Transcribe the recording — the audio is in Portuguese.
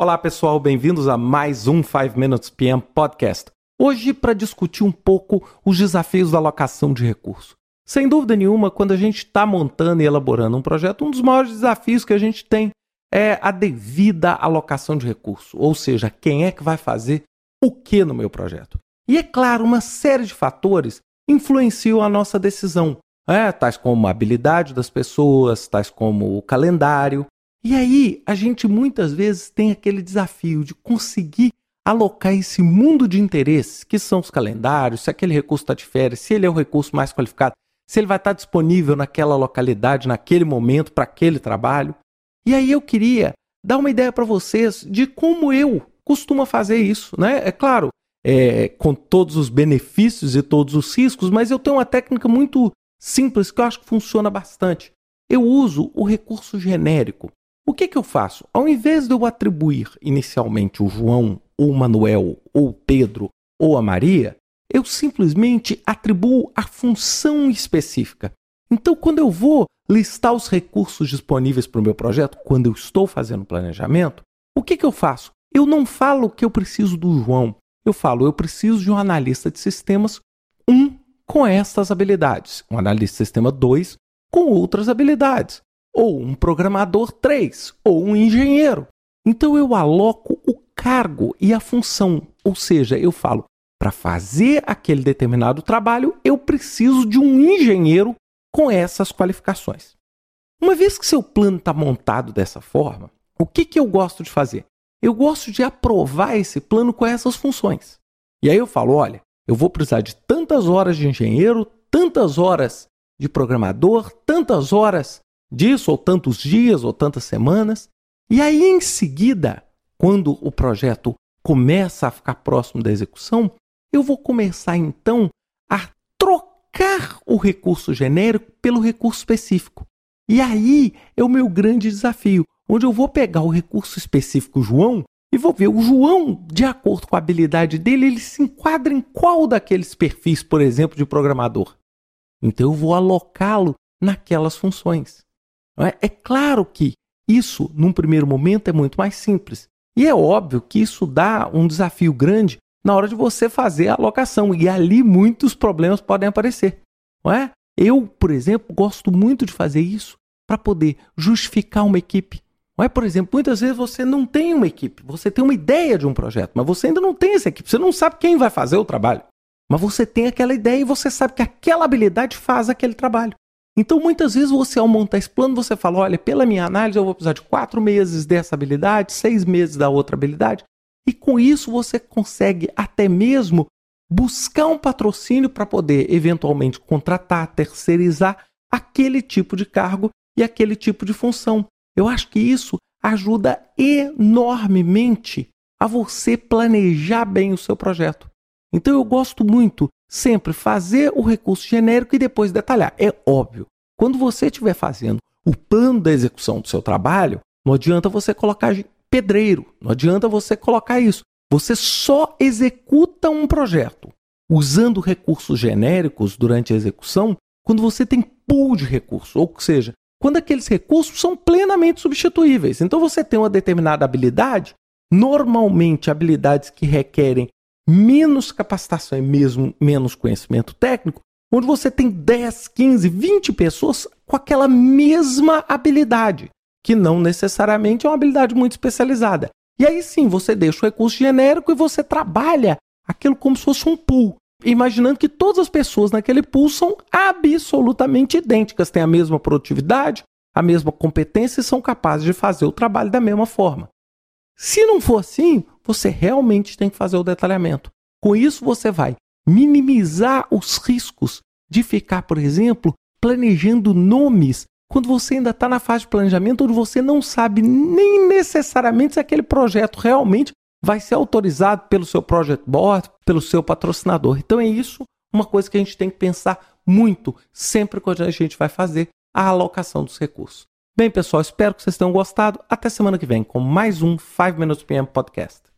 Olá pessoal, bem-vindos a mais um 5 Minutes PM Podcast. Hoje para discutir um pouco os desafios da alocação de recursos. Sem dúvida nenhuma, quando a gente está montando e elaborando um projeto, um dos maiores desafios que a gente tem é a devida alocação de recursos, ou seja, quem é que vai fazer o que no meu projeto. E é claro, uma série de fatores influenciam a nossa decisão, é, tais como a habilidade das pessoas, tais como o calendário, e aí a gente muitas vezes tem aquele desafio de conseguir alocar esse mundo de interesses, que são os calendários, se aquele recurso está de férias, se ele é o recurso mais qualificado, se ele vai estar tá disponível naquela localidade, naquele momento, para aquele trabalho. E aí eu queria dar uma ideia para vocês de como eu costumo fazer isso. Né? É claro, é, com todos os benefícios e todos os riscos, mas eu tenho uma técnica muito simples que eu acho que funciona bastante. Eu uso o recurso genérico. O que, que eu faço? Ao invés de eu atribuir inicialmente o João, ou o Manuel, ou o Pedro, ou a Maria, eu simplesmente atribuo a função específica. Então, quando eu vou listar os recursos disponíveis para o meu projeto, quando eu estou fazendo planejamento, o que, que eu faço? Eu não falo que eu preciso do João, eu falo eu preciso de um analista de sistemas 1 um, com estas habilidades, um analista de sistema 2 com outras habilidades ou um programador 3, ou um engenheiro. Então eu aloco o cargo e a função, ou seja, eu falo, para fazer aquele determinado trabalho, eu preciso de um engenheiro com essas qualificações. Uma vez que seu plano está montado dessa forma, o que, que eu gosto de fazer? Eu gosto de aprovar esse plano com essas funções. E aí eu falo: olha, eu vou precisar de tantas horas de engenheiro, tantas horas de programador, tantas horas disso, ou tantos dias, ou tantas semanas. E aí, em seguida, quando o projeto começa a ficar próximo da execução, eu vou começar então a trocar o recurso genérico pelo recurso específico. E aí é o meu grande desafio, onde eu vou pegar o recurso específico João e vou ver o João, de acordo com a habilidade dele, ele se enquadra em qual daqueles perfis, por exemplo, de programador. Então eu vou alocá-lo naquelas funções. É? é claro que isso, num primeiro momento, é muito mais simples. E é óbvio que isso dá um desafio grande na hora de você fazer a alocação. E ali muitos problemas podem aparecer. Não é? Eu, por exemplo, gosto muito de fazer isso para poder justificar uma equipe. Não é? Por exemplo, muitas vezes você não tem uma equipe, você tem uma ideia de um projeto, mas você ainda não tem essa equipe, você não sabe quem vai fazer o trabalho. Mas você tem aquela ideia e você sabe que aquela habilidade faz aquele trabalho. Então, muitas vezes, você, ao montar esse plano, você fala: olha, pela minha análise, eu vou precisar de quatro meses dessa habilidade, seis meses da outra habilidade. E com isso, você consegue até mesmo buscar um patrocínio para poder, eventualmente, contratar, terceirizar aquele tipo de cargo e aquele tipo de função. Eu acho que isso ajuda enormemente a você planejar bem o seu projeto. Então, eu gosto muito sempre fazer o recurso genérico e depois detalhar. É óbvio, quando você estiver fazendo o plano da execução do seu trabalho, não adianta você colocar pedreiro, não adianta você colocar isso. Você só executa um projeto usando recursos genéricos durante a execução quando você tem pool de recursos, ou seja, quando aqueles recursos são plenamente substituíveis. Então você tem uma determinada habilidade, normalmente habilidades que requerem menos capacitação e mesmo menos conhecimento técnico, onde você tem 10, 15, 20 pessoas com aquela mesma habilidade, que não necessariamente é uma habilidade muito especializada. E aí sim, você deixa o recurso genérico e você trabalha aquilo como se fosse um pool, imaginando que todas as pessoas naquele pool são absolutamente idênticas, têm a mesma produtividade, a mesma competência e são capazes de fazer o trabalho da mesma forma. Se não for assim, você realmente tem que fazer o detalhamento. Com isso, você vai minimizar os riscos de ficar, por exemplo, planejando nomes quando você ainda está na fase de planejamento, onde você não sabe nem necessariamente se aquele projeto realmente vai ser autorizado pelo seu project board, pelo seu patrocinador. Então é isso uma coisa que a gente tem que pensar muito sempre quando a gente vai fazer a alocação dos recursos. Bem, pessoal, espero que vocês tenham gostado. Até semana que vem com mais um 5 Minutes PM Podcast.